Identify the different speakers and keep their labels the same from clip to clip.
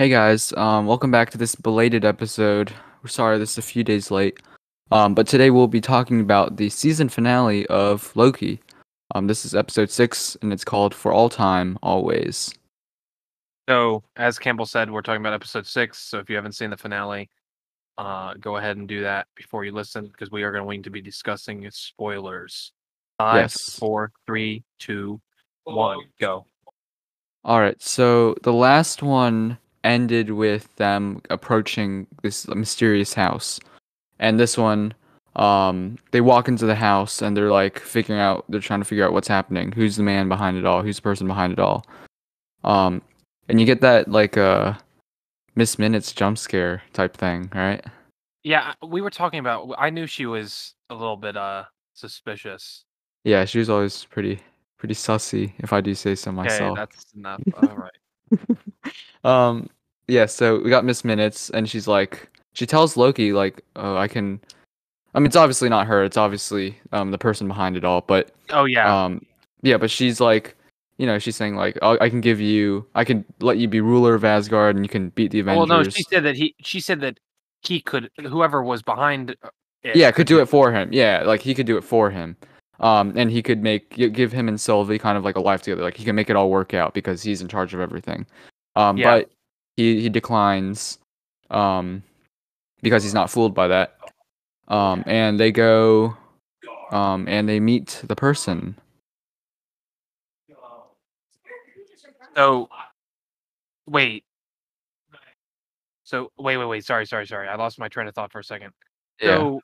Speaker 1: Hey guys, um, welcome back to this belated episode. We're sorry this is a few days late. Um, but today we'll be talking about the season finale of Loki. Um, this is episode six, and it's called "For All Time, Always."
Speaker 2: So, as Campbell said, we're talking about episode six. So, if you haven't seen the finale, uh, go ahead and do that before you listen, because we are going to be discussing spoilers. Five,
Speaker 1: Yes.
Speaker 2: four, three, two, one, go.
Speaker 1: All right, so the last one ended with them approaching this mysterious house, and this one, um, they walk into the house and they're like figuring out, they're trying to figure out what's happening, who's the man behind it all, who's the person behind it all, um, and you get that like uh, Miss Minutes jump scare type thing, right?
Speaker 2: Yeah, we were talking about. I knew she was a little bit uh suspicious.
Speaker 1: Yeah, she was always pretty, pretty sussy, if I do say so myself.
Speaker 2: Okay, that's enough. All right.
Speaker 1: Um yeah so we got miss minutes and she's like she tells loki like oh i can i mean it's obviously not her it's obviously um the person behind it all but
Speaker 2: Oh yeah.
Speaker 1: um yeah but she's like you know she's saying like oh, i can give you i can let you be ruler of asgard and you can beat the Avengers.
Speaker 2: well, no, she said that he. She said that he could. Whoever was behind. uh, It
Speaker 1: yeah could do it for him yeah like he could do it for him um and he could make give him and sylvie kind of like a life together like he can make it all work out because he's in charge of everything um
Speaker 2: Yeah.
Speaker 1: but he he declines um because he's not fooled by that um and they go um and they meet the person
Speaker 2: So, wait. So wait, wait, wait. Sorry, sorry, sorry. I lost my train of thought for a second.
Speaker 1: yeah
Speaker 2: So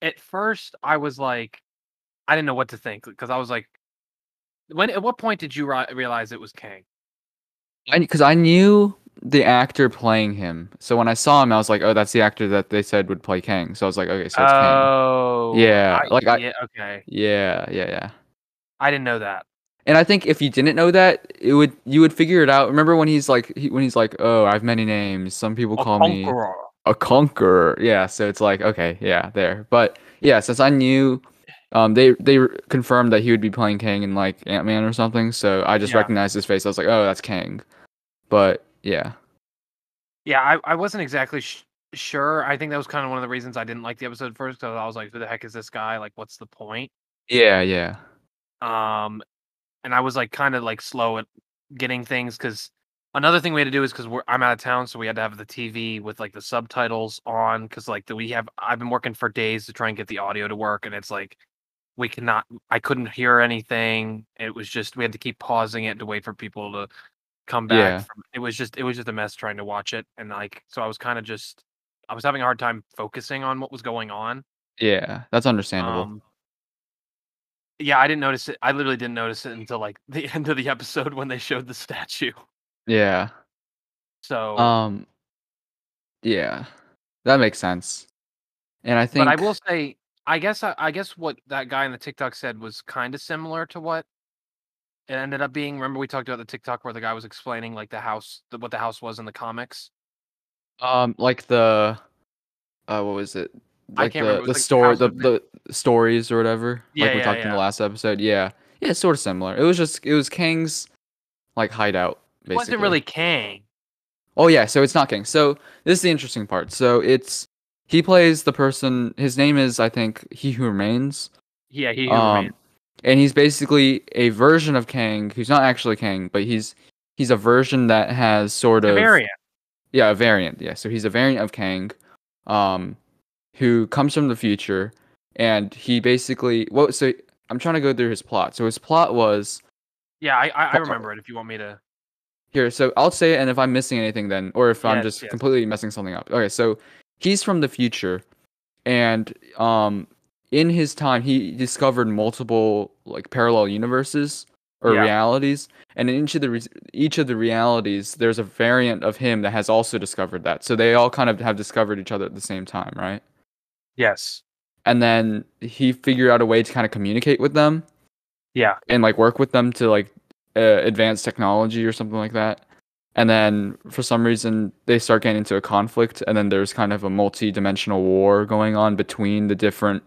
Speaker 2: at first, I was like, I didn't know what to think because I was like, when at what point did you ri- realize it was Kang?
Speaker 1: Because I, knew the actor playing him so when i saw him i was like oh that's the actor that they said would play kang so i was like okay so it's kang
Speaker 2: Oh,
Speaker 1: Yeah, like I-
Speaker 2: yeah, okay.
Speaker 1: yeah yeah yeah
Speaker 2: I didn't know that.
Speaker 1: And I think if you didn't know that, it would you would figure it out. Remember when he's like he, when he's like, "Oh, I have many names. Some people
Speaker 2: A
Speaker 1: call me a conqueror." Yeah, so it's like, okay, yeah, there. But yeah, since I knew um they they confirmed that he would be playing Kang in like Ant-Man or something, so I just
Speaker 2: Yeah.
Speaker 1: recognized his face. I was like, "Oh, that's Kang." But yeah.
Speaker 2: Yeah, I, I wasn't exactly sh- sure. I think that was kind of one of the reasons I didn't like the episode first because I was like, who the heck is this guy? Like, what's the point?
Speaker 1: Yeah, yeah.
Speaker 2: um and i was like kind of like slow at getting things because another thing we had to do is because i'm out of town so we had to have the tv with like the subtitles on because like the, we have i've been working for days to try and get the audio to work and it's like we cannot i couldn't hear anything it was just we had to keep pausing it to wait for people to come back
Speaker 1: Yeah.
Speaker 2: from, it was just it was just a mess trying to watch it and like so i was kind of just i was having a hard time focusing on what was going on
Speaker 1: Yeah, that's understandable.
Speaker 2: um, yeah, I didn't notice it. I literally didn't notice it until like the end of the episode when they showed the statue.
Speaker 1: yeah.
Speaker 2: So,
Speaker 1: Um yeah. That makes sense. And I think
Speaker 2: but I will say, I guess I, I guess what that guy in the TikTok said was kind of similar to what it ended up being. Remember we talked about the TikTok where the guy was explaining like the house, the, what the house was in the comics.
Speaker 1: Um, like the, uh, what was it?
Speaker 2: I
Speaker 1: Like
Speaker 2: can't
Speaker 1: the
Speaker 2: remember,
Speaker 1: the
Speaker 2: like
Speaker 1: story, the the stories or whatever.
Speaker 2: Yeah,
Speaker 1: like we
Speaker 2: yeah,
Speaker 1: talked in the last episode. Yeah, yeah, it's sort of similar. It was just it was Kang's like hideout.
Speaker 2: It wasn't really Kang.
Speaker 1: Oh yeah, so it's not King. So this is the interesting part. So it's he plays the person. His name is I think He Who Remains.
Speaker 2: Yeah, he.
Speaker 1: Um, and he's basically a version of Kang who's not actually Kang, but he's he's a version that has sort of a
Speaker 2: variant.
Speaker 1: yeah, a variant. Yeah, so he's a variant of Kang, um, who comes from the future, and he basically what? So I'm trying to go through his plot. So his plot was
Speaker 2: Yeah, I, I, I remember it. If you want me to.
Speaker 1: here. So I'll say it, and if I'm missing anything, then or if I'm just
Speaker 2: yes.
Speaker 1: completely messing something up. Okay, so he's from the future, and um, in his time, he discovered multiple like parallel universes or
Speaker 2: Yeah.
Speaker 1: realities, and in each of the re- each of the realities, there's a variant of him that has also discovered that. So they all kind of have discovered each other at the same time, right?
Speaker 2: Yes.
Speaker 1: And then he figured out a way to kind of communicate with them
Speaker 2: Yeah.
Speaker 1: and like work with them to like uh, advance technology or something like that. And then for some reason they start getting into a conflict, and then there's kind of a multi-dimensional war going on between the different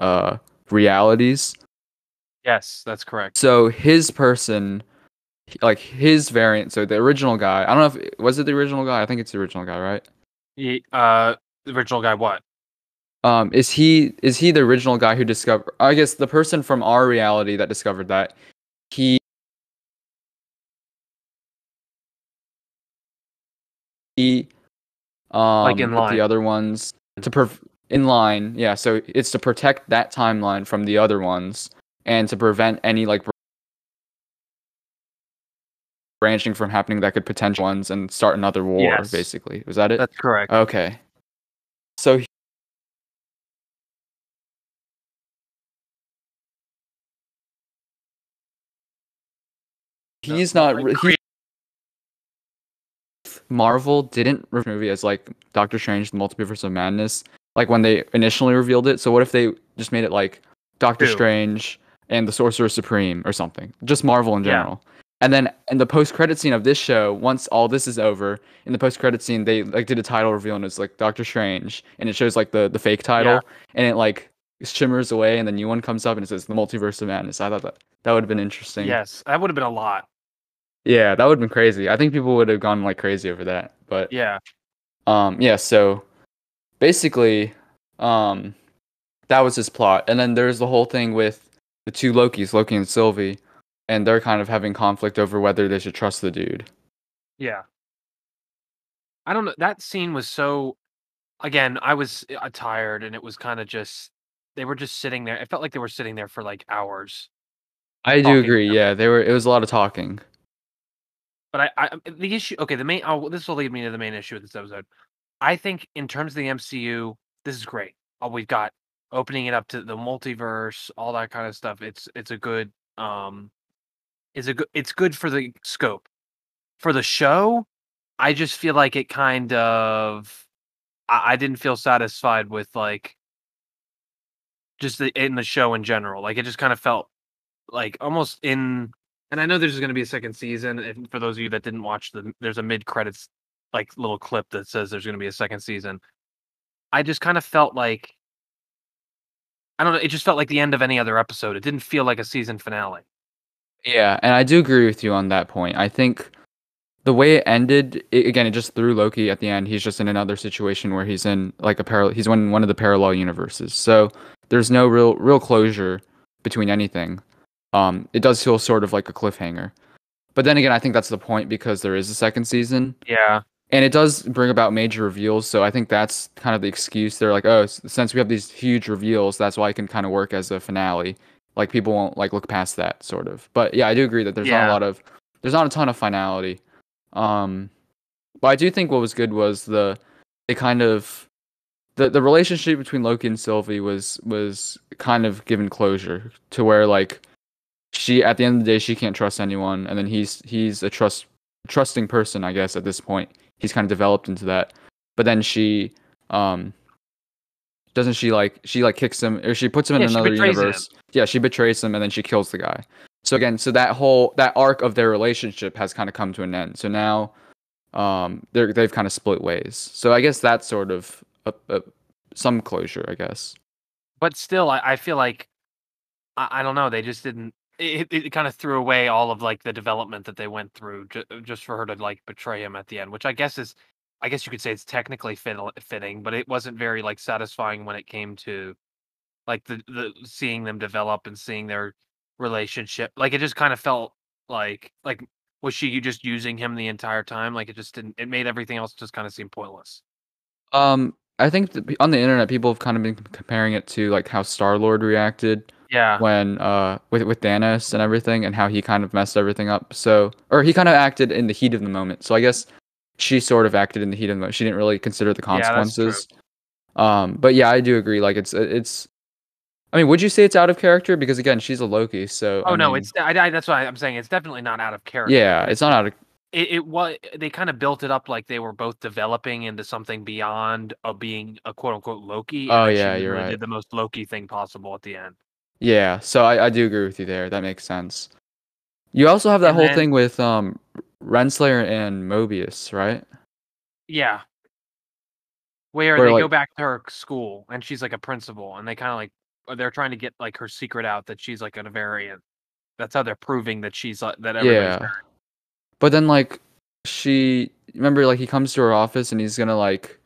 Speaker 1: uh, realities.
Speaker 2: Yes, that's correct.
Speaker 1: So his person like his variant. So the original guy. I don't know if was it the original guy. I think it's the original guy, right?
Speaker 2: He, uh, the original guy, what?
Speaker 1: Um, is he is he the original guy who discovered? I guess the person from our reality that discovered that he he um
Speaker 2: Like in
Speaker 1: with
Speaker 2: line.
Speaker 1: the other ones to per in line. Yeah, so it's to protect that timeline from the other ones and to prevent any like branching from happening that could potential ones and start another war.
Speaker 2: Yes.
Speaker 1: Basically, was that it?
Speaker 2: That's correct.
Speaker 1: Okay. So he's not
Speaker 2: like,
Speaker 1: he Marvel didn't the movie as like Doctor Strange: The Multiverse of Madness, like when they initially revealed it. So what if they just made it like Doctor
Speaker 2: Who?
Speaker 1: Strange and the Sorcerer Supreme or something? Just Marvel in
Speaker 2: Yeah.
Speaker 1: general. And then in the post credit scene of this show, once all this is over, in the post credit scene, they like did a title reveal and it's like Doctor Strange, and it shows like the the fake title,
Speaker 2: Yeah.
Speaker 1: and it like shimmers away, and the new one comes up and it says the Multiverse of Madness. I thought that that would have been interesting.
Speaker 2: Yes, that would have been a lot.
Speaker 1: Yeah, that would have been crazy. I think people would have gone like crazy over that. But
Speaker 2: Yeah.
Speaker 1: um yeah, so basically um that was his plot. And then there's the whole thing with the two Lokis, Loki and Sylvie, and they're kind of having conflict over whether they should trust the dude.
Speaker 2: Yeah. I don't know. That scene was so. Again, I was uh, tired, and it was kind of just. They were just sitting there. It felt like they were sitting there for like hours.
Speaker 1: I do agree. Yeah, they were it was a lot of talking.
Speaker 2: But I, I the issue. Okay, the main. Oh, this will lead me to the main issue with this episode. I think in terms of the MCU, this is great. Oh, we've got opening it up to the multiverse, all that kind of stuff. It's it's a good um, is a good. It's good for the scope. For the show, I just feel like it kind of. I, I didn't feel satisfied with like. Just the, in the show in general, like it just kind of felt like almost in and I know there's going to be a second season. And for those of you that didn't watch the, there's a mid credits like little clip that says there's going to be a second season. I just kind of felt like I don't know. It just felt like the end of any other episode. It didn't feel like a season finale.
Speaker 1: Yeah, and I do agree with you on that point. I think the way it ended, it, again, it just threw Loki at the end. He's just in another situation where he's in like a parallel. He's in one of the parallel universes. So there's no real real closure between anything. Um, it does feel sort of like a cliffhanger. But then again, I think that's the point because there is a second season,
Speaker 2: Yeah,
Speaker 1: and it does bring about major reveals. So I think that's kind of the excuse. They're like, oh, since we have these huge reveals, that's why it can kind of work as a finale. Like people won't like look past that sort of. But yeah, I do agree that there's not a lot of there's not a ton of finality. Um, but I do think what was good was the it kind of the the relationship between Loki and Sylvie was was kind of given closure to where like she at the end of the day she can't trust anyone and then he's he's a trust trusting person I guess at this point he's kind of developed into that but then she um doesn't she like she like kicks him or she puts him in
Speaker 2: Yeah, she
Speaker 1: another
Speaker 2: betrays him.
Speaker 1: universe yeah she betrays him and then she kills the guy so again so that whole that arc of their relationship has kind of come to an end so now um they're they've kind of split ways so i guess that's sort of a, a, some closure i guess
Speaker 2: but still, I, I feel like I, I don't know. They just didn't. It, it, kind of threw away all of like the development that they went through ju- just for her to like betray him at the end, which I guess is, I guess you could say it's technically fit, fitting, but it wasn't very like satisfying when it came to like the the seeing them develop and seeing their relationship. Like it just kind of felt like like was she just using him the entire time? Like it just didn't. It made everything else just kind of seem pointless.
Speaker 1: um i think on the internet people have kind of been comparing it to like how star lord reacted
Speaker 2: Yeah.
Speaker 1: when uh with with Thanos and everything and how he kind of messed everything up. So or he kind of acted in the heat of the moment. So I guess she sort of acted in the heat of the moment. She didn't really consider the consequences Yeah, um but yeah, I do agree like it's it's I mean, would you say it's out of character because again, she's a Loki, so
Speaker 2: Oh
Speaker 1: I
Speaker 2: no,
Speaker 1: mean,
Speaker 2: it's I, I, that's why I'm saying it's definitely not out of character.
Speaker 1: Yeah, it's not out of
Speaker 2: it, it was they kind of built it up like they were both developing into something beyond of being a quote unquote Loki.
Speaker 1: Oh, yeah, you're
Speaker 2: literally
Speaker 1: right.
Speaker 2: Did the most Loki thing possible at the end.
Speaker 1: Yeah, so I, I do agree with you there. That makes sense. You also have that
Speaker 2: And
Speaker 1: whole
Speaker 2: then-
Speaker 1: thing with um Renslayer and Mobius, right?
Speaker 2: Yeah. Where,
Speaker 1: Where,
Speaker 2: they go back to her school and she's like a principal and they kind of like uh, they're trying to get like her secret out that she's like a variant. That's how they're proving that she's like that everybody's
Speaker 1: Yeah. but then like she remember like he comes to her office and he's gonna like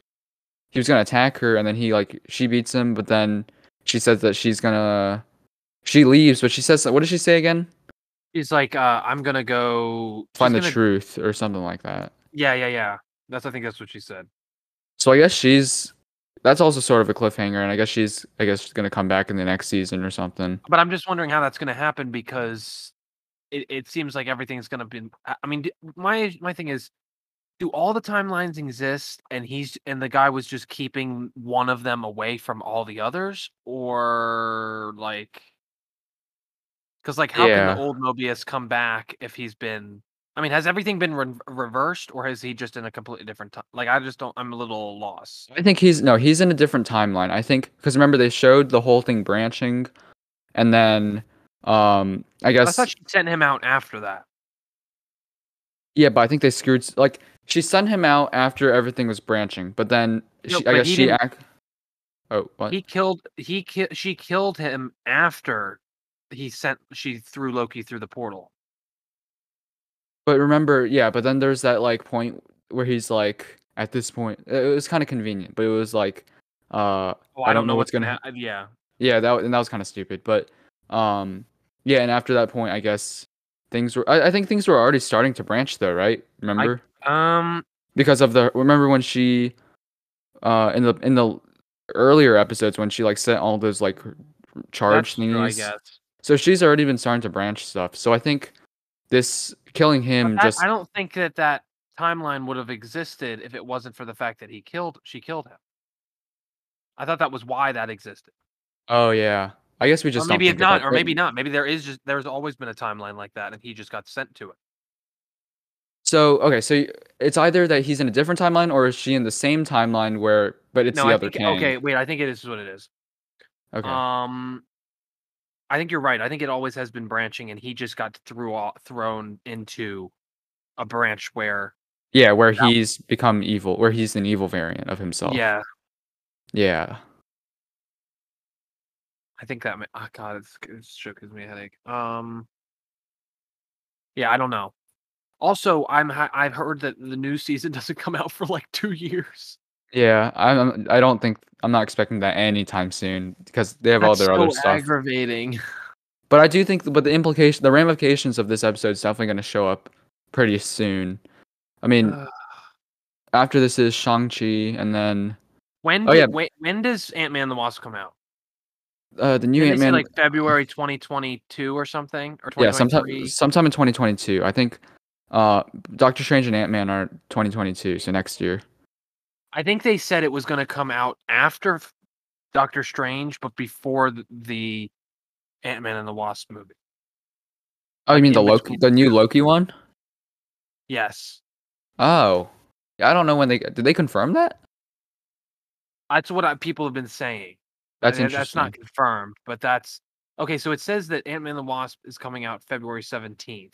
Speaker 1: he was gonna attack her and then he like she beats him, but then she says that she's gonna she leaves, but she says what does she say again?
Speaker 2: He's like, uh, I'm gonna go
Speaker 1: Find the
Speaker 2: gonna-
Speaker 1: truth or something like that.
Speaker 2: Yeah, yeah, yeah. That's I think that's what she said.
Speaker 1: So I guess she's that's also sort of a cliffhanger, and I guess she's I guess gonna come back in the next season or something.
Speaker 2: But I'm just wondering how that's gonna happen because it, it seems like everything's gonna be. I I mean, my my thing is, do all the timelines exist, and he's and the guy was just keeping one of them away from all the others, or like, because like, how
Speaker 1: Yeah.
Speaker 2: can the old Mobius come back if he's been? I mean, has everything been re- reversed, or is he just in a completely different time? Like, I just don't. I'm a little lost.
Speaker 1: I think he's no, he's in a different timeline. I think because remember they showed the whole thing branching, and then um I guess I
Speaker 2: thought she sent him out after that.
Speaker 1: yeah, but I think they screwed like she sent him out after everything was branching, but then
Speaker 2: No,
Speaker 1: she, I guess she act. Oh, what?
Speaker 2: He killed. He ki- She killed him after he sent. She threw Loki through the portal.
Speaker 1: But remember, yeah, but then there's that like point where he's like, at this point, it was kind of convenient, but it was like, uh,
Speaker 2: Oh,
Speaker 1: I don't know what's gonna
Speaker 2: happen. Yeah,
Speaker 1: yeah, that and that was kind of stupid, but um, yeah, and after that point, I guess things were. I, I think things were already starting to branch, though, right? Remember,
Speaker 2: um,
Speaker 1: because of the remember when she, uh, in the in the earlier episodes when she like sent all those like charge
Speaker 2: that's true, I guess.
Speaker 1: So she's already been starting to branch stuff. So I think this killing him
Speaker 2: that-
Speaker 1: just
Speaker 2: I don't think that that timeline would have existed if it wasn't for the fact that he killed. She killed him. I thought that was why that existed.
Speaker 1: Oh yeah. I guess we
Speaker 2: Or
Speaker 1: just
Speaker 2: maybe
Speaker 1: don't
Speaker 2: it's not, or
Speaker 1: it.
Speaker 2: maybe not. Maybe there is just there's always been a timeline like that, and he just got sent to it.
Speaker 1: So okay, so it's either that he's in a different timeline or is she in the same timeline where but it's
Speaker 2: no,
Speaker 1: the
Speaker 2: I
Speaker 1: other
Speaker 2: think
Speaker 1: Kang.
Speaker 2: okay. Wait, I think it is what it is.
Speaker 1: Okay.
Speaker 2: Um, I think you're right. I think it always has been branching, and he just got threw off, thrown into a branch where,
Speaker 1: yeah, where he's become evil, where he's an evil variant of himself.
Speaker 2: yeah,
Speaker 1: Yeah.
Speaker 2: I think that. Oh God, it's, it sure gives me a headache. Um, yeah, I don't know. Also, I'm I've heard that the new season doesn't come out for like two years.
Speaker 1: Yeah. I'm I'm- don't think I'm not expecting that anytime soon because they have all
Speaker 2: That's
Speaker 1: their other
Speaker 2: so
Speaker 1: stuff.
Speaker 2: aggravating.
Speaker 1: But I do think but the implication the ramifications of this episode is definitely gonna show up pretty soon. I mean,
Speaker 2: Ugh.
Speaker 1: after this is Shang-Chi and then
Speaker 2: when
Speaker 1: Oh,
Speaker 2: did,
Speaker 1: yeah.
Speaker 2: when, when does Ant Man the Wasp come out?
Speaker 1: uh the new
Speaker 2: say,
Speaker 1: Ant-Man
Speaker 2: like February 2022 or something, or
Speaker 1: Yeah, sometime sometime in 2022. I think uh Doctor Strange and Ant-Man are 2022, so next year.
Speaker 2: I think they said it was going to come out after Doctor Strange, but before the, Ant Man and the Wasp movie.
Speaker 1: Oh, you mean the Loki the new. Loki one?
Speaker 2: Yes,
Speaker 1: Oh. Yeah, I don't know when they did they confirm that?
Speaker 2: that's what I, people have been saying.
Speaker 1: That's
Speaker 2: Uh, That's not confirmed, but that's okay. So it says that Ant Man and the Wasp is coming out February 17th,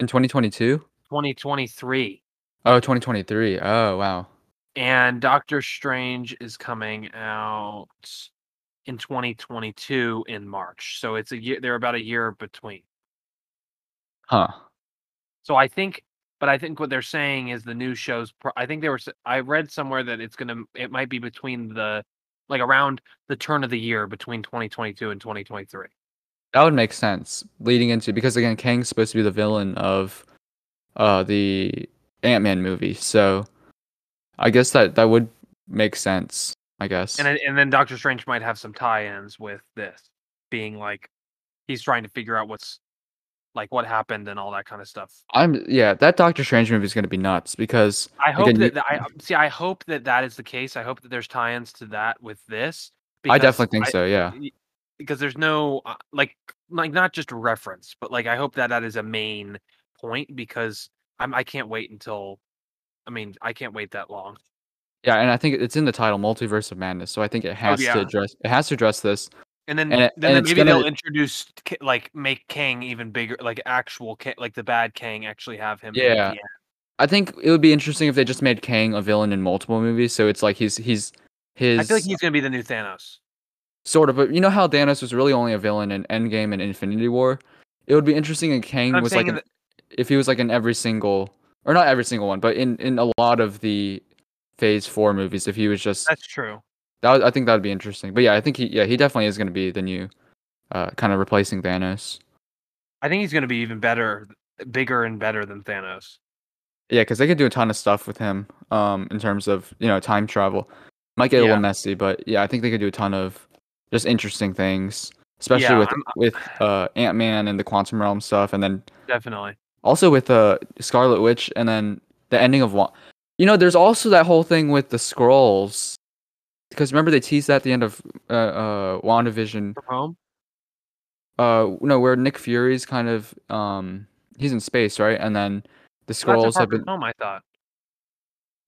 Speaker 1: In 2022?
Speaker 2: 2023,
Speaker 1: Oh, 2023. Oh, wow.
Speaker 2: And Doctor Strange is coming out in 2022 in March. So it's a year. They're about a year between.
Speaker 1: Huh.
Speaker 2: So I think, but I think what they're saying is the new shows. pro- I think they were. I read somewhere that it's gonna. It might be between the, like around the turn of the year between 2022 and 2023.
Speaker 1: That would make sense leading into because again Kang's supposed to be the villain of uh the Ant-Man movie. So I guess that that would make sense, I guess.
Speaker 2: And then- and then Doctor Strange might have some tie-ins with this, being like, he's trying to figure out what's, like what happened and all that kind of stuff.
Speaker 1: I'm yeah, that Doctor Strange movie is going to be nuts because
Speaker 2: I hope
Speaker 1: Again,
Speaker 2: that, that I see. I hope that that is the case. I hope that there's tie-ins to that with this.
Speaker 1: I definitely think
Speaker 2: I-
Speaker 1: so, yeah.
Speaker 2: because there's no uh, like like not just reference, but like I hope that that is a main point because I'm I can't wait until I mean I can't wait that long.
Speaker 1: Yeah, and I think it's in the title Multiverse of Madness, so I think it oh, has
Speaker 2: Oh, yeah.
Speaker 1: to address it has to address this.
Speaker 2: And then
Speaker 1: And it-
Speaker 2: then
Speaker 1: and
Speaker 2: maybe they'll introduce like make Kang even bigger, like actual Kang, like the bad Kang actually have him.
Speaker 1: Yeah. I think it would be interesting if they just made Kang a villain in multiple movies, so it's like he's he's his
Speaker 2: I feel like he's gonna be the new Thanos.
Speaker 1: sort of, but you know how Thanos was really only a villain in Endgame and Infinity War? It would be interesting if Kang
Speaker 2: I'm
Speaker 1: was like an, if he was like in every single or not every single one, but in in a lot of the Phase Four movies, if he was just
Speaker 2: That's true.
Speaker 1: that, I think that would be interesting. But yeah, I think he yeah he definitely is going to be the new, uh, kind of replacing Thanos.
Speaker 2: I think he's going to be even better, bigger and better than Thanos.
Speaker 1: Yeah, because they could do a ton of stuff with him, um, in terms of you know time travel. Might get a
Speaker 2: Yeah.
Speaker 1: little messy, but yeah, I think they could do a ton of just interesting things, especially
Speaker 2: Yeah,
Speaker 1: with
Speaker 2: I'm-
Speaker 1: with uh Ant Man and the quantum realm stuff, and then
Speaker 2: Definitely.
Speaker 1: Also with uh Scarlet Witch, and then the ending of Wa- You know, there's also that whole thing with the scrolls, because remember they teased that at the end of uh, uh WandaVision.
Speaker 2: From home.
Speaker 1: Uh, no, where Nick Fury's kind of um he's in space, right? And then the scrolls have
Speaker 2: far
Speaker 1: been
Speaker 2: from home. I thought.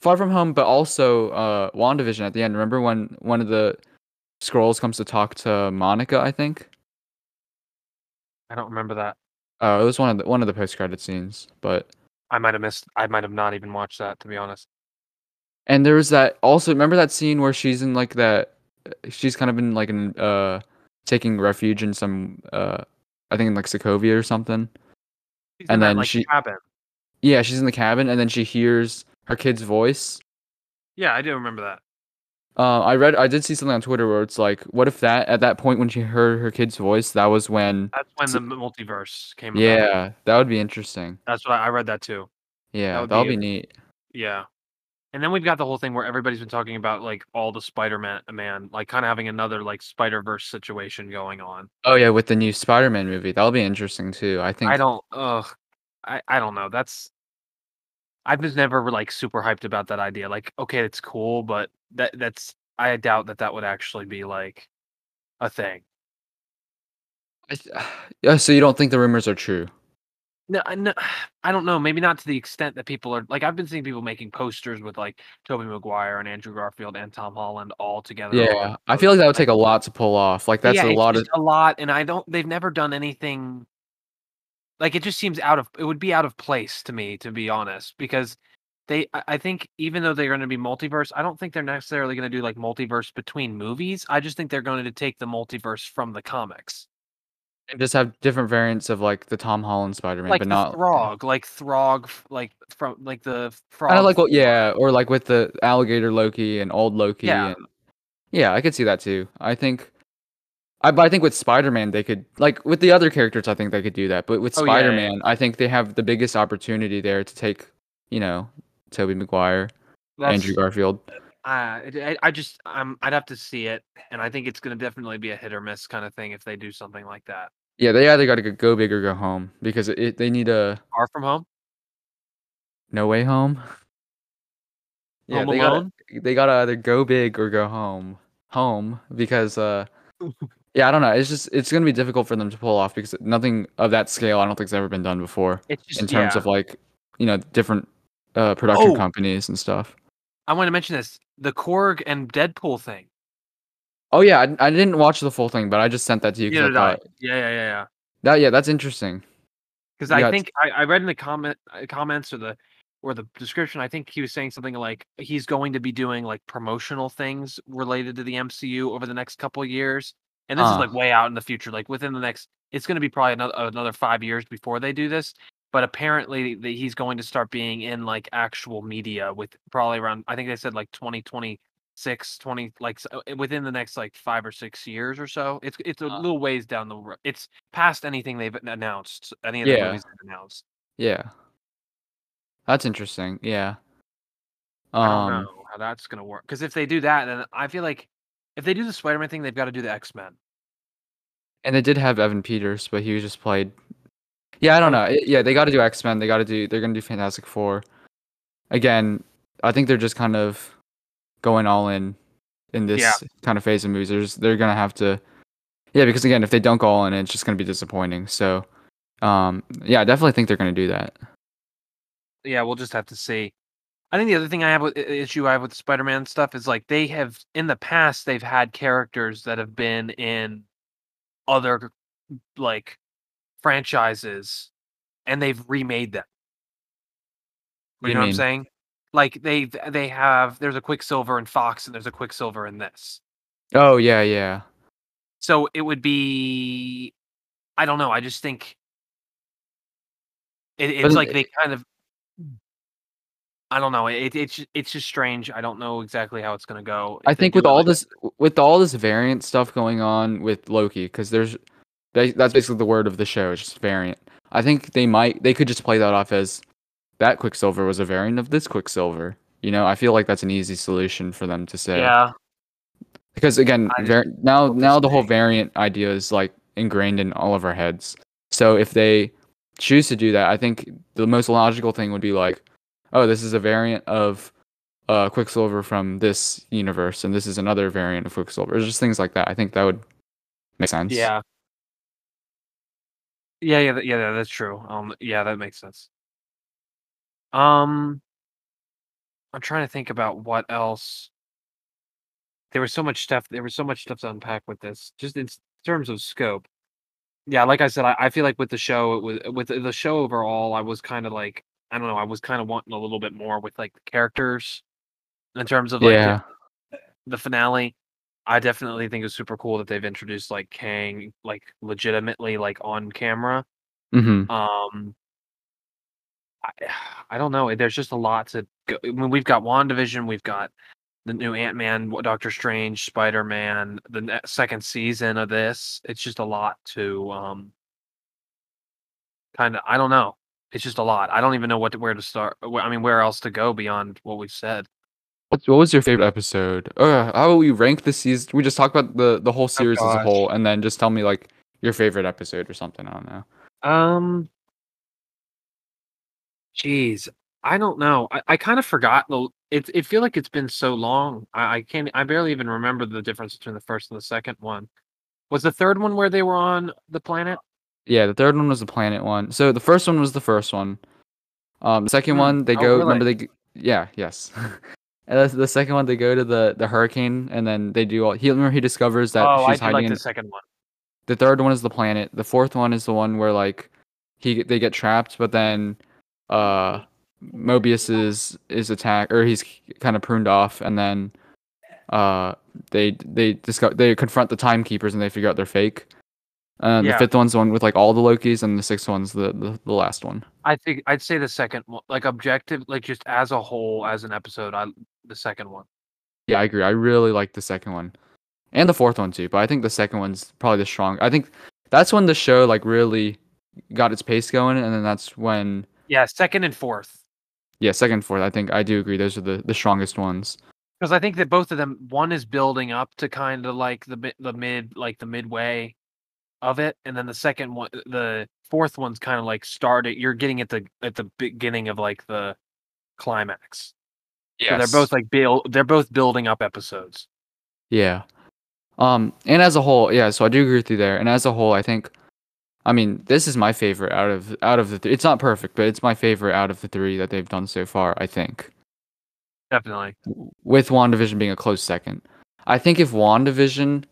Speaker 1: Far From Home, but also uh WandaVision at the end. Remember when one of the scrolls comes to talk to Monica, I think?
Speaker 2: I don't remember that.
Speaker 1: Uh it was one of the one of the post credit scenes. But
Speaker 2: I might have missed. I might have not even watched that to be honest.
Speaker 1: and there was that also remember that scene where she's in like that she's kind of in like an uh taking refuge in some uh I think in like Sokovia or something.
Speaker 2: She's
Speaker 1: And
Speaker 2: in that,
Speaker 1: then
Speaker 2: like,
Speaker 1: she-
Speaker 2: cabin.
Speaker 1: Yeah, she's in the cabin and then she hears her kid's voice.
Speaker 2: Yeah, I do remember that.
Speaker 1: Uh, I read, I did see something on Twitter where it's like, what if that at that point when she heard her kid's voice, that was when,
Speaker 2: That's when the multiverse came. about.
Speaker 1: yeah, that would be interesting.
Speaker 2: that's what I, I read that too.
Speaker 1: Yeah, that would
Speaker 2: be
Speaker 1: be, neat.
Speaker 2: Yeah. And then we've got the whole thing where everybody's been talking about like all the Spider-Man man, like kind of having another like Spider-Verse situation going on.
Speaker 1: Oh yeah, with the new Spider-Man movie, that'll be interesting too. I think.
Speaker 2: I don't ugh I, I don't know. That's I've just never like super hyped about that idea. Like, okay, it's cool, but that that's I doubt that that would actually be like a thing.
Speaker 1: I yeah, so you don't think the rumors are true?
Speaker 2: No, I- no, I don't know. Maybe not to the extent that people are like. I've been seeing people making posters with like Tobey Maguire and Andrew Garfield and Tom Holland all together.
Speaker 1: Yeah, I feel like that would take a lot to pull off. Like that's
Speaker 2: yeah,
Speaker 1: a lot of.
Speaker 2: a lot, and I don't. They've never done anything. Like it just seems out of. It would be out of place to me, to be honest, because they. I- I think even though they're going to be multiverse, I don't think they're necessarily going to do like multiverse between movies. I just think they're going to take the multiverse from the comics,
Speaker 1: and just have different variants of like the Tom Holland Spider-Man,
Speaker 2: like
Speaker 1: but not
Speaker 2: Throg, like Throg, like from like the frog.
Speaker 1: kind of like what, yeah, or like with the alligator Loki and old Loki.
Speaker 2: Yeah.
Speaker 1: and, yeah, I could see that too. I think, I but I think with Spider-Man they could like with the other characters I think they could do that, but with
Speaker 2: Oh, yeah, yeah, yeah.
Speaker 1: Spider-Man I think they have the biggest opportunity there to take you know Tobey Maguire,
Speaker 2: That's-
Speaker 1: Andrew Garfield.
Speaker 2: Uh, I, I just I'm I'd have to see it, and I think it's going to definitely be a hit or miss kind of thing if they do something like that.
Speaker 1: Yeah, they either got to go big or go home because it, they need a
Speaker 2: Far from home,
Speaker 1: no way home. Yeah,
Speaker 2: Home
Speaker 1: they gotta
Speaker 2: Alone.
Speaker 1: they gotta either go big or go home home because uh yeah I don't know it's just it's gonna be difficult for them to pull off because nothing of that scale I don't think's ever been done before
Speaker 2: It's just
Speaker 1: in terms
Speaker 2: yeah.
Speaker 1: of like you know different uh production
Speaker 2: Oh!
Speaker 1: companies and stuff.
Speaker 2: I want to mention this: the Korg and Deadpool thing.
Speaker 1: Oh yeah, I, I didn't watch the full thing, but I just sent that to you.
Speaker 2: Yeah,
Speaker 1: I
Speaker 2: did I?
Speaker 1: thought-
Speaker 2: yeah, yeah, yeah, yeah.
Speaker 1: That yeah, that's interesting.
Speaker 2: Because I think I, I read in the comment uh, comments or the or the description. I think he was saying something like he's going to be doing like promotional things related to the MCU over the next couple of years, and this is like way out in the future. Like within the next, it's going to be probably another another five years before they do this. But apparently, the, he's going to start being in like actual media with probably around. I think they said like 2026, 20 like uh, within the next like five or six years or so. It's it's a
Speaker 1: Huh.
Speaker 2: little ways down the road. It's past anything they've announced. Any of
Speaker 1: Yeah.
Speaker 2: the movies they've announced.
Speaker 1: Yeah, that's interesting. Yeah.
Speaker 2: I don't
Speaker 1: Um,
Speaker 2: know how that's gonna work. Because if they do that, then I feel like if they do the Spider-Man thing, they've got to do the X-Men.
Speaker 1: And they did have Evan Peters, but he was just played. Yeah, I don't know. Yeah, they got to do X Men. They got to do. They're gonna do Fantastic Four. Again, I think they're just kind of going all in in this
Speaker 2: Yeah.
Speaker 1: kind of phase of movies. They're, just- they're gonna have to. Yeah, because again, if they don't go all in, it's just gonna be disappointing. So, um, yeah, I definitely think they're gonna do that.
Speaker 2: Yeah, we'll just have to see. I think the other thing I have with issue I have with Spider-Man stuff is like they have in the past they've had characters that have been in other like franchises and they've remade them. You
Speaker 1: you
Speaker 2: know what I'm saying? Like they they have there's a Quicksilver in Fox and there's a Quicksilver in this.
Speaker 1: Oh yeah, yeah.
Speaker 2: So it would be I don't know, I just think It, it's
Speaker 1: But
Speaker 2: like
Speaker 1: it-
Speaker 2: they eh kind of. I don't know. It, it's it's just strange. I don't know exactly how it's gonna go.
Speaker 1: I think with all
Speaker 2: like-
Speaker 1: this with all this variant stuff going on with Loki, because there's that's basically the word of the show, it's just variant. I think they might they could just play that off as that Quicksilver was a variant of this Quicksilver. You know, I feel like that's an easy solution for them to say.
Speaker 2: Yeah,
Speaker 1: Because again, var- now now the whole variant idea is like ingrained in all of our heads. So if they choose to do that, I think the most logical thing would be like, oh, this is a variant of uh, Quicksilver from this universe, and this is another variant of Quicksilver. It's just things like that. I think that would make sense.
Speaker 2: yeah, yeah, yeah, yeah. that- That's true. Um, yeah, that makes sense. Um, I'm trying to think about what else. There was so much stuff. There was so much stuff to unpack with this, just in s- terms of scope. Yeah, like I said, I, I feel like with the show, it was with the the show overall, I was kind of like, I don't know, I was kind of wanting a little bit more with like the characters, in terms of like the-
Speaker 1: Yeah.
Speaker 2: the finale. I definitely think it's super cool that they've introduced like Kang like legitimately like on camera.
Speaker 1: Mm-hmm.
Speaker 2: Um I, I don't know. There's just a lot to go. I mean, we've got WandaVision, we've got the new Ant-Man, Doctor Strange, Spider-Man, the ne- second season of this. It's just a lot to um kind of I don't know. It's just a lot. I don't even know what to, where to start. I mean, where else to go beyond what we've said.
Speaker 1: What, what was your favorite episode? Uh, how about we rank the season? We just talk about the the whole series as a whole, and then just tell me like your favorite episode or something. I don't know.
Speaker 2: Um, jeez, I don't know. I, I kind of forgot the. It it feel like it's been so long. I, I can't. I barely even remember the difference between the first and the second one. Was the third one where they were on the planet?
Speaker 1: Yeah, the third one was the planet one. So the first one was the first one. Um, the second
Speaker 2: Hmm,
Speaker 1: one they
Speaker 2: oh,
Speaker 1: go.
Speaker 2: really?
Speaker 1: Remember they? Yeah, yes. and that's the second one they go to the the hurricane, and then they do all. He remember he discovers that
Speaker 2: oh, I
Speaker 1: she's
Speaker 2: do
Speaker 1: hiding.
Speaker 2: like
Speaker 1: in,
Speaker 2: the second one.
Speaker 1: the third one is the planet. The fourth one is the one where like he they get trapped, but then uh Mobius is is attacked or he's kind of pruned off, and then uh they they discover they confront the timekeepers and they figure out they're fake. Uh, and
Speaker 2: Yeah.
Speaker 1: the fifth one's the one with like all the Lokis, and the sixth one's the the, the last one.
Speaker 2: I think I'd say the second one, like objective, like just as a whole, as an episode. I the second one.
Speaker 1: Yeah, I agree. I really like the second one, and the fourth one too. But I think the second one's probably the strong. I think that's when the show like really got its pace going, and then that's when
Speaker 2: Yeah, second and fourth.
Speaker 1: yeah, second, and fourth. I think I do agree. Those are the the strongest ones.
Speaker 2: because I think that both of them, one is building up to kind of like the the mid, like the midway of it, and then the second one, the fourth one's kind of like started. You're getting at the at the beginning of like the climax. So they're both like build. They're both building up episodes.
Speaker 1: Yeah. Um, and as a whole, yeah. So I do agree with you there. And as a whole, I think, I mean, this is my favorite out of out of the. Th- it's not perfect, but it's my favorite out of the three that they've done so far. I think,
Speaker 2: Definitely.
Speaker 1: with Wandavision being a close second. I think if Wandavision,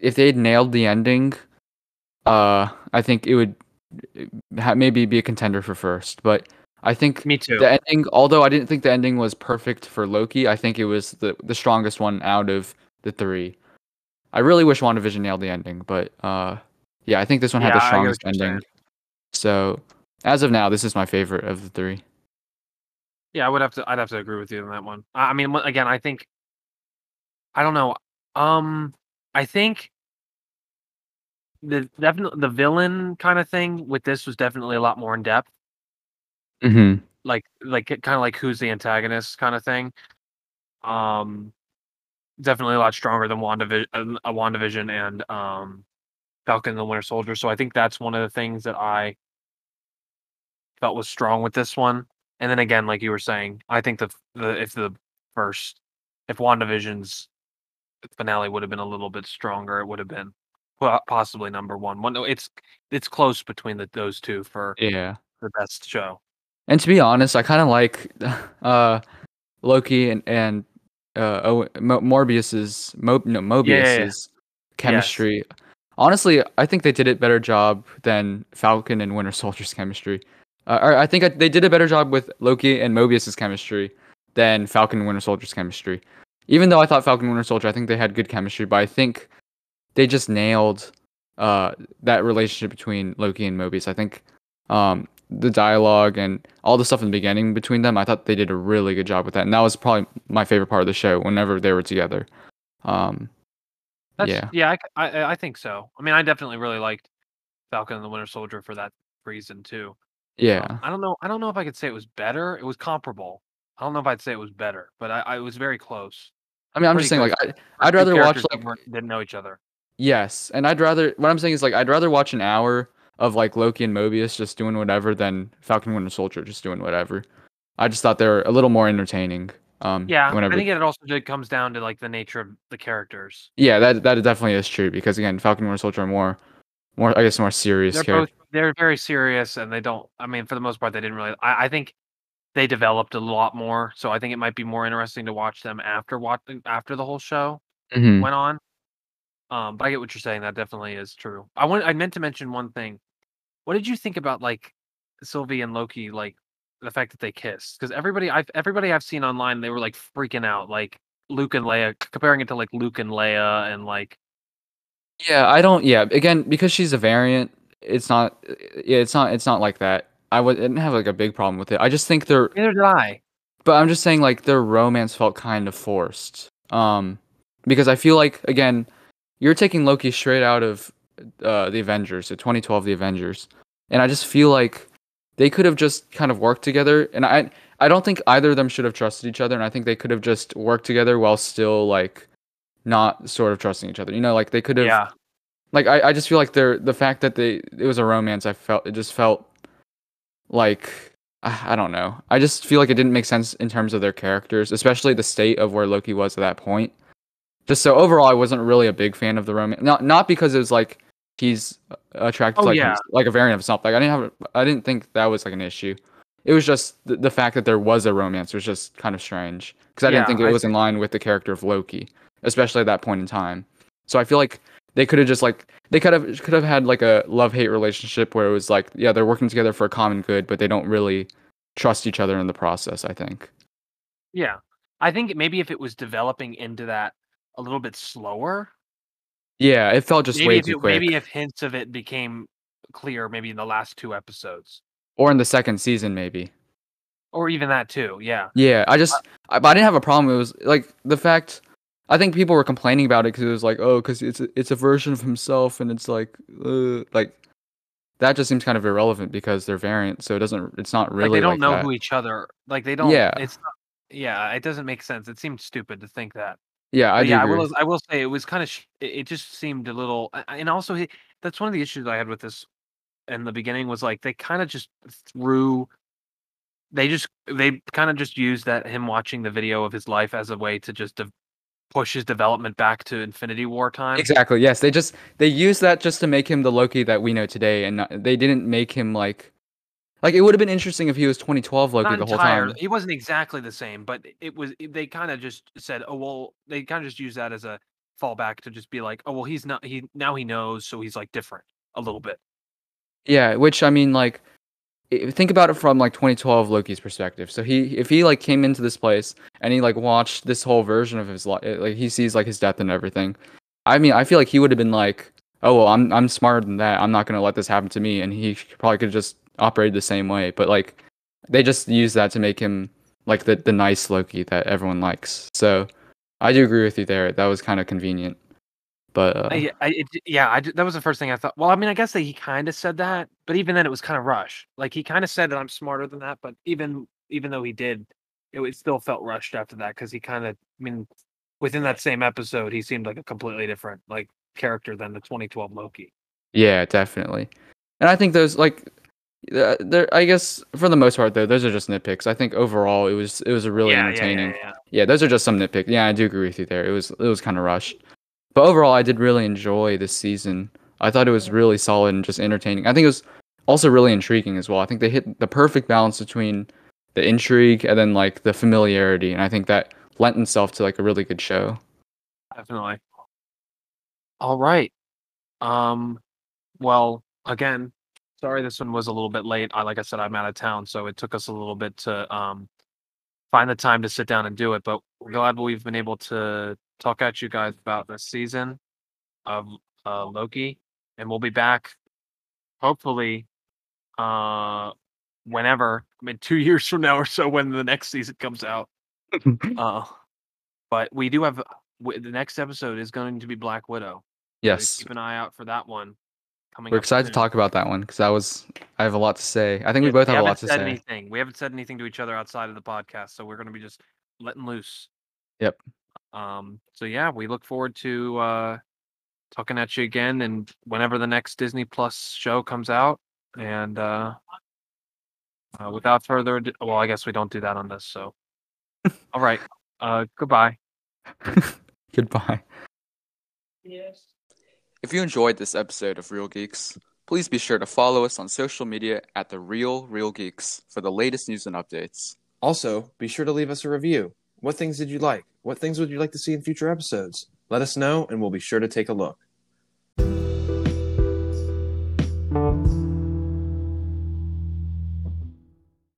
Speaker 1: if they'd nailed the ending, uh, I think it would ha- maybe be a contender for first. But I think
Speaker 2: Me too.
Speaker 1: the ending, although I didn't think the ending was perfect for Loki, I think it was the the strongest one out of the three. I really wish WandaVision nailed the ending, but uh, yeah, I think this one had
Speaker 2: Yeah,
Speaker 1: the
Speaker 2: get what
Speaker 1: strongest ending. So, as of now, this is my favorite of the three.
Speaker 2: Yeah, I would have to. I'd have to agree with you on that one. I I mean, again, I think. I don't know. Um, I think the definitely the villain kind of thing with this was definitely a lot more in depth.
Speaker 1: Mm-hmm.
Speaker 2: like like kind of like who's the antagonist kind of thing. Um, definitely a lot stronger than WandaVision, uh, uh, WandaVision and um, Falcon and the Winter Soldier. So I think that's one of the things that I felt was strong with this one. And then again, like you were saying, I think the the if the first if WandaVision's finale would have been a little bit stronger, it would have been possibly number one. One, no, it's it's close between the, those two for
Speaker 1: Yeah.
Speaker 2: the best show.
Speaker 1: And to be honest, I kind of like uh, Loki and and uh, Mo- Morbius's Mo- no Mobius's chemistry. Honestly, I think they did a better job than Falcon and Winter Soldier's chemistry. Uh, I think I, they did a better job with Loki and Mobius's chemistry than Falcon and Winter Soldier's chemistry. Even though I thought Falcon and Winter Soldier, I think they had good chemistry, but I think they just nailed uh, that relationship between Loki and Mobius. I think um, the dialogue and all the stuff in the beginning between them, I thought they did a really good job with that, and that was probably my favorite part of the show. Whenever they were together, um,
Speaker 2: That's,
Speaker 1: yeah,
Speaker 2: yeah, I, I- I think so. I mean, I definitely really liked Falcon and the Winter Soldier for that reason too.
Speaker 1: yeah.
Speaker 2: Um, I don't know. I don't know if I could say it was better. It was comparable. I don't know if I'd say it was better, but I, I it was very close.
Speaker 1: I mean, I'm
Speaker 2: pretty
Speaker 1: just saying, like. I, I'd rather watch like
Speaker 2: didn't know each other.
Speaker 1: Yes, and I'd rather. What I'm saying is, like, I'd rather watch an hour of like Loki and Mobius just doing whatever than Falcon and Winter Soldier just doing whatever. I just thought they were a little more entertaining. Um,
Speaker 2: Yeah,
Speaker 1: whenever
Speaker 2: I think it also just comes down to like the nature of the characters.
Speaker 1: Yeah, that that definitely is true because again, Falcon and Winter Soldier are more, more I guess more serious
Speaker 2: They're
Speaker 1: characters.
Speaker 2: both they're very serious, and they don't. I mean, for the most part, they didn't really. I, I think they developed a lot more, so I think it might be more interesting to watch them after watching after the whole show
Speaker 1: Mhm.
Speaker 2: went on. Um, but I get what you're saying. That definitely is true. I want. I meant to mention one thing. What did you think about like Sylvie and Loki? Like the fact that they kissed? Because everybody, I've everybody I've seen online, they were like freaking out, like Luke and Leia, comparing it to like Luke and Leia, and like
Speaker 1: Yeah, I don't. Yeah, again, because she's a variant, it's not. Yeah, it's not. It's not like that. I would didn't have like a big problem with it. I just think they're.
Speaker 2: neither did I.
Speaker 1: But I'm just saying, like their romance felt kind of forced. Um, because I feel like again, you're taking Loki straight out of uh the Avengers, the 2012 The Avengers, and I just feel like they could have just kind of worked together. And I I don't think either of them should have trusted each other, and I think they could have just worked together while still like not sort of trusting each other. You know, like they could have
Speaker 2: Yeah,
Speaker 1: like I, I just feel like they're the fact that they it was a romance i felt it just felt like I I don't know. I just feel like it didn't make sense in terms of their characters especially the state of where loki was at that point just so overall i wasn't really a big fan of the romance not not because it was like he's attracted
Speaker 2: Oh,
Speaker 1: to like,
Speaker 2: yeah.
Speaker 1: like a variant of something. Like i didn't have i didn't think that was like an issue. It was just the, the fact that there was a romance was just kind of strange because i
Speaker 2: Yeah,
Speaker 1: didn't think it
Speaker 2: I
Speaker 1: was in line with the character of loki especially at that point in time. So i feel like they could have just like they could have could have had like a love hate relationship where it was like yeah they're working together for a common good but they don't really trust each other in the process i think.
Speaker 2: Yeah. I think maybe if it was developing into that a little bit slower,
Speaker 1: yeah it felt just
Speaker 2: maybe
Speaker 1: way
Speaker 2: if
Speaker 1: too
Speaker 2: it,
Speaker 1: quick
Speaker 2: maybe if hints of it became clear, maybe in the last two episodes,
Speaker 1: or in the second season maybe
Speaker 2: or even that too. Yeah,
Speaker 1: yeah i just I, but i didn't have a problem it was like the fact i think people were complaining about it because it was like oh because it's a, it's a version of himself and it's like uh, like that just seems kind of irrelevant because they're variant so it doesn't it's not really
Speaker 2: like they don't
Speaker 1: like
Speaker 2: know
Speaker 1: that.
Speaker 2: who each other. Like they don't.
Speaker 1: Yeah.
Speaker 2: it's not, yeah. It doesn't make sense. It seems stupid to think that.
Speaker 1: Yeah i
Speaker 2: yeah, I will. I will say it was kind of. Sh- it, it just seemed a little. And also, he, that's one of the issues I had with this in the beginning was like they kind of just threw. They just they kind of just used that him watching the video of his life as a way to just de- push his development back to Infinity War time.
Speaker 1: Exactly. Yes, they just they used that just to make him the Loki that we know today, and not, they didn't make him like like it would have been interesting if he was 2012 Loki
Speaker 2: Not
Speaker 1: the whole
Speaker 2: entire-
Speaker 1: time.
Speaker 2: He wasn't exactly the same, but it was. They kind of just said, "Oh well," they kind of just used that as a fallback to just be like, "Oh well, he's not. He now he knows, so he's like different a little bit."
Speaker 1: Yeah, which I mean, like, think about it from like 2012 Loki's perspective. So he, if he like came into this place and he like watched this whole version of his life, like he sees like his death and everything. I mean, I feel like he would have been like, oh well, I'm I'm smarter than that. I'm not gonna let this happen to me, and he probably could just operated the same way. But like, they just use that to make him like the the nice Loki that everyone likes. So I do agree with you there. That was kind of convenient. But uh,
Speaker 2: I, I, it, yeah, I, that was the first thing I thought. Well, I mean, I guess that he kind of said that, but even then, it was kind of rushed. Like he kind of said that I'm smarter than that, but even even though he did, it, it still felt rushed after that because he kind of, I mean, within that same episode, he seemed like a completely different like character than the 2012 Loki.
Speaker 1: Yeah, definitely. And I think those like uh, there I guess for the most part though, those are just nitpicks. I think overall it was it was a really
Speaker 2: yeah,
Speaker 1: entertaining.
Speaker 2: Yeah, yeah,
Speaker 1: Yeah, those are just some nitpicks. Yeah, I do agree with you there. It was it was kind of rushed. But overall I did really enjoy this season. I thought it was really solid and just entertaining. I think it was also really intriguing as well. I think they hit the perfect balance between the intrigue and then like the familiarity and I think that lent itself to like a really good show.
Speaker 2: definitely. All right. Um. Well, again, sorry this one was a little bit late. I like I said, I'm out of town, so it took us a little bit to um find the time to sit down and do it. But we're glad we've been able to talk at you guys about this season of uh, Loki, and we'll be back hopefully uh whenever. I mean, two years from now or so when the next season comes out. Uh, but we do have the next episode is going to be Black Widow. So
Speaker 1: yes,
Speaker 2: keep an eye out for that one. Coming.
Speaker 1: we're
Speaker 2: up
Speaker 1: excited to talk about that one because that was I have a lot to say. I think we
Speaker 2: Yeah,
Speaker 1: both have a
Speaker 2: haven't
Speaker 1: lot to
Speaker 2: said
Speaker 1: say.
Speaker 2: Anything. We haven't said anything to each other outside of the podcast, so we're going to be just letting loose.
Speaker 1: Yep.
Speaker 2: Um. So yeah, we look forward to uh talking at you again, and whenever the next Disney Plus show comes out. And uh, uh without further ado, well, I guess we don't do that on this. So, all right. Uh, goodbye.
Speaker 1: Goodbye.
Speaker 2: Yes.
Speaker 1: If you enjoyed this episode of Real Geeks, please be sure to follow us on social media at the Real Real Geeks for the latest news and updates.
Speaker 3: Also, be sure to leave us a review. What things did you like? What things would you like to see in future episodes? Let us know, and we'll be sure to take a look.